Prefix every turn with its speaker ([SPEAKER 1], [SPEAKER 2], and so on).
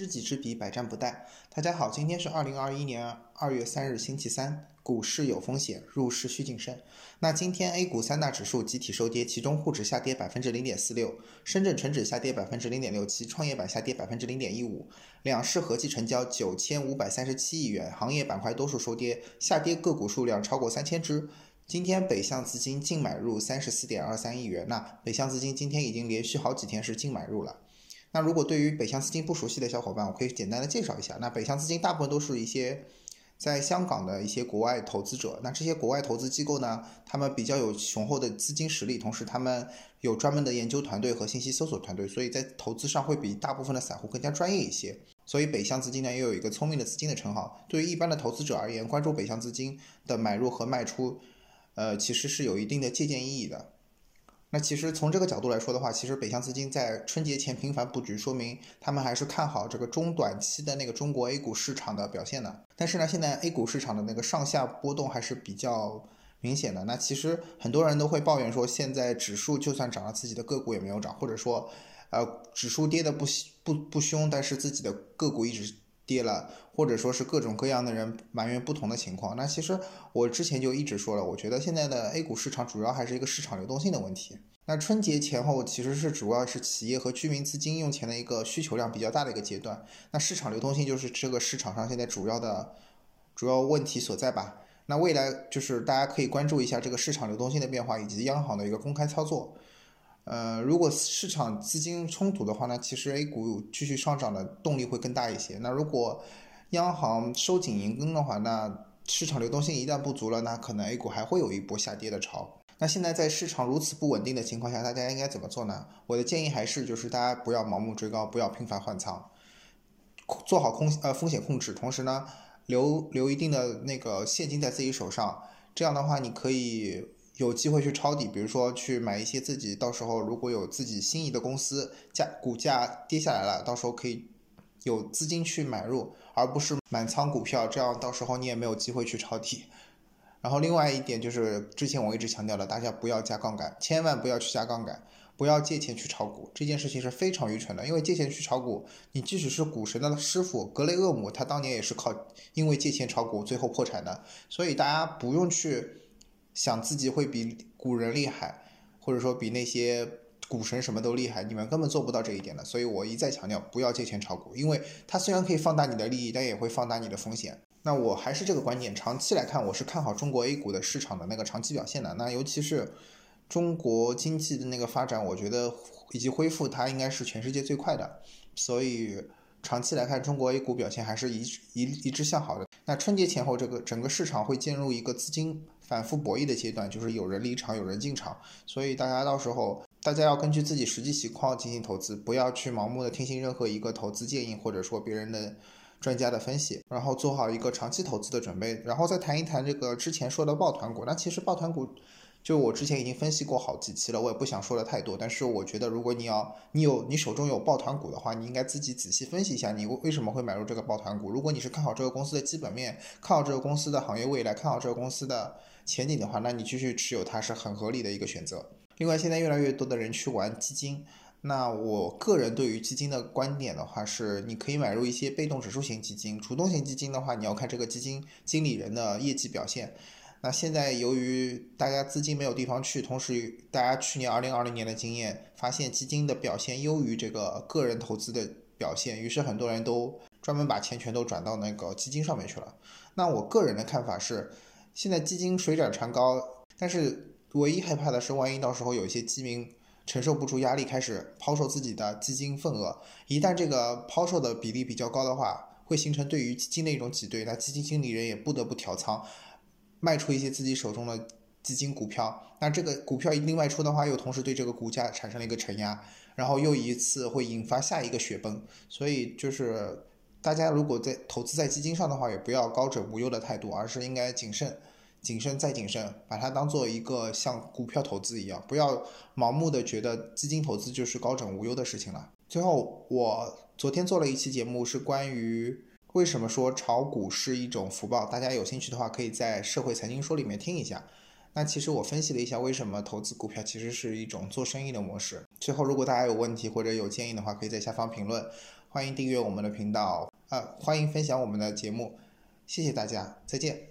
[SPEAKER 1] 知己知彼，百战不殆。大家好，今天是二零二一年二月三日，星期三。股市有风险，入市需谨慎。那今天 A 股三大指数集体收跌，其中沪指下跌百分之零点四六，深圳成指下跌百分之零点六七，创业板下跌百分之零点一五。两市合计成交九千五百三十七亿元，行业板块多数收跌，下跌个股数量超过三千只。今天北向资金净买入三十四点二三亿元，那北向资金今天已经连续好几天是净买入了。那如果对于北向资金不熟悉的小伙伴，我可以简单的介绍一下。那北向资金大部分都是一些在香港的一些国外投资者。那这些国外投资机构呢，他们比较有雄厚的资金实力，同时他们有专门的研究团队和信息搜索团队，所以在投资上会比大部分的散户更加专业一些。所以北向资金呢，又有一个聪明的资金的称号。对于一般的投资者而言，关注北向资金的买入和卖出，呃，其实是有一定的借鉴意义的。那其实从这个角度来说的话，其实北向资金在春节前频繁布局，说明他们还是看好这个中短期的那个中国 A 股市场的表现的。但是呢，现在 A 股市场的那个上下波动还是比较明显的。那其实很多人都会抱怨说，现在指数就算涨了，自己的个股也没有涨，或者说，呃，指数跌的不不不凶，但是自己的个股一直。跌了，或者说是各种各样的人埋怨不同的情况。那其实我之前就一直说了，我觉得现在的 A 股市场主要还是一个市场流动性的问题。那春节前后其实是主要是企业和居民资金用钱的一个需求量比较大的一个阶段。那市场流动性就是这个市场上现在主要的主要问题所在吧。那未来就是大家可以关注一下这个市场流动性的变化以及央行的一个公开操作。呃，如果市场资金充足的话呢，其实 A 股继续上涨的动力会更大一些。那如果央行收紧银根的话，那市场流动性一旦不足了，那可能 A 股还会有一波下跌的潮。那现在在市场如此不稳定的情况下，大家应该怎么做呢？我的建议还是就是大家不要盲目追高，不要频繁换仓，做好空呃风险控制，同时呢留留一定的那个现金在自己手上，这样的话你可以。有机会去抄底，比如说去买一些自己到时候如果有自己心仪的公司价股价跌下来了，到时候可以有资金去买入，而不是满仓股票，这样到时候你也没有机会去抄底。然后另外一点就是之前我一直强调的，大家不要加杠杆，千万不要去加杠杆，不要借钱去炒股，这件事情是非常愚蠢的。因为借钱去炒股，你即使是股神的师傅格雷厄姆，他当年也是靠因为借钱炒股最后破产的，所以大家不用去。想自己会比古人厉害，或者说比那些股神什么都厉害，你们根本做不到这一点的。所以我一再强调，不要借钱炒股，因为它虽然可以放大你的利益，但也会放大你的风险。那我还是这个观点，长期来看，我是看好中国 A 股的市场的那个长期表现的。那尤其是中国经济的那个发展，我觉得以及恢复，它应该是全世界最快的。所以长期来看，中国 A 股表现还是一一一致向好的。那春节前后，这个整个市场会进入一个资金。反复博弈的阶段，就是有人离场，有人进场，所以大家到时候大家要根据自己实际情况进行投资，不要去盲目的听信任何一个投资建议，或者说别人的专家的分析，然后做好一个长期投资的准备，然后再谈一谈这个之前说的抱团股。那其实抱团股。就我之前已经分析过好几期了，我也不想说的太多。但是我觉得，如果你要你有你手中有抱团股的话，你应该自己仔细分析一下，你为什么会买入这个抱团股。如果你是看好这个公司的基本面，看好这个公司的行业未来，看好这个公司的前景的话，那你继续持有它是很合理的一个选择。另外，现在越来越多的人去玩基金，那我个人对于基金的观点的话是，你可以买入一些被动指数型基金，主动型基金的话，你要看这个基金经理人的业绩表现。那现在由于大家资金没有地方去，同时大家去年二零二零年的经验发现基金的表现优于这个个人投资的表现，于是很多人都专门把钱全都转到那个基金上面去了。那我个人的看法是，现在基金水涨船高，但是唯一害怕的是，万一到时候有一些基民承受不住压力，开始抛售自己的基金份额，一旦这个抛售的比例比较高的话，会形成对于基金的一种挤兑，那基金经理人也不得不调仓。卖出一些自己手中的基金股票，那这个股票一定卖出的话，又同时对这个股价产生了一个承压，然后又一次会引发下一个雪崩。所以就是大家如果在投资在基金上的话，也不要高枕无忧的态度，而是应该谨慎、谨慎再谨慎，把它当做一个像股票投资一样，不要盲目的觉得基金投资就是高枕无忧的事情了。最后，我昨天做了一期节目，是关于。为什么说炒股是一种福报？大家有兴趣的话，可以在《社会财经说》里面听一下。那其实我分析了一下，为什么投资股票其实是一种做生意的模式。最后，如果大家有问题或者有建议的话，可以在下方评论。欢迎订阅我们的频道，呃，欢迎分享我们的节目，谢谢大家，再见。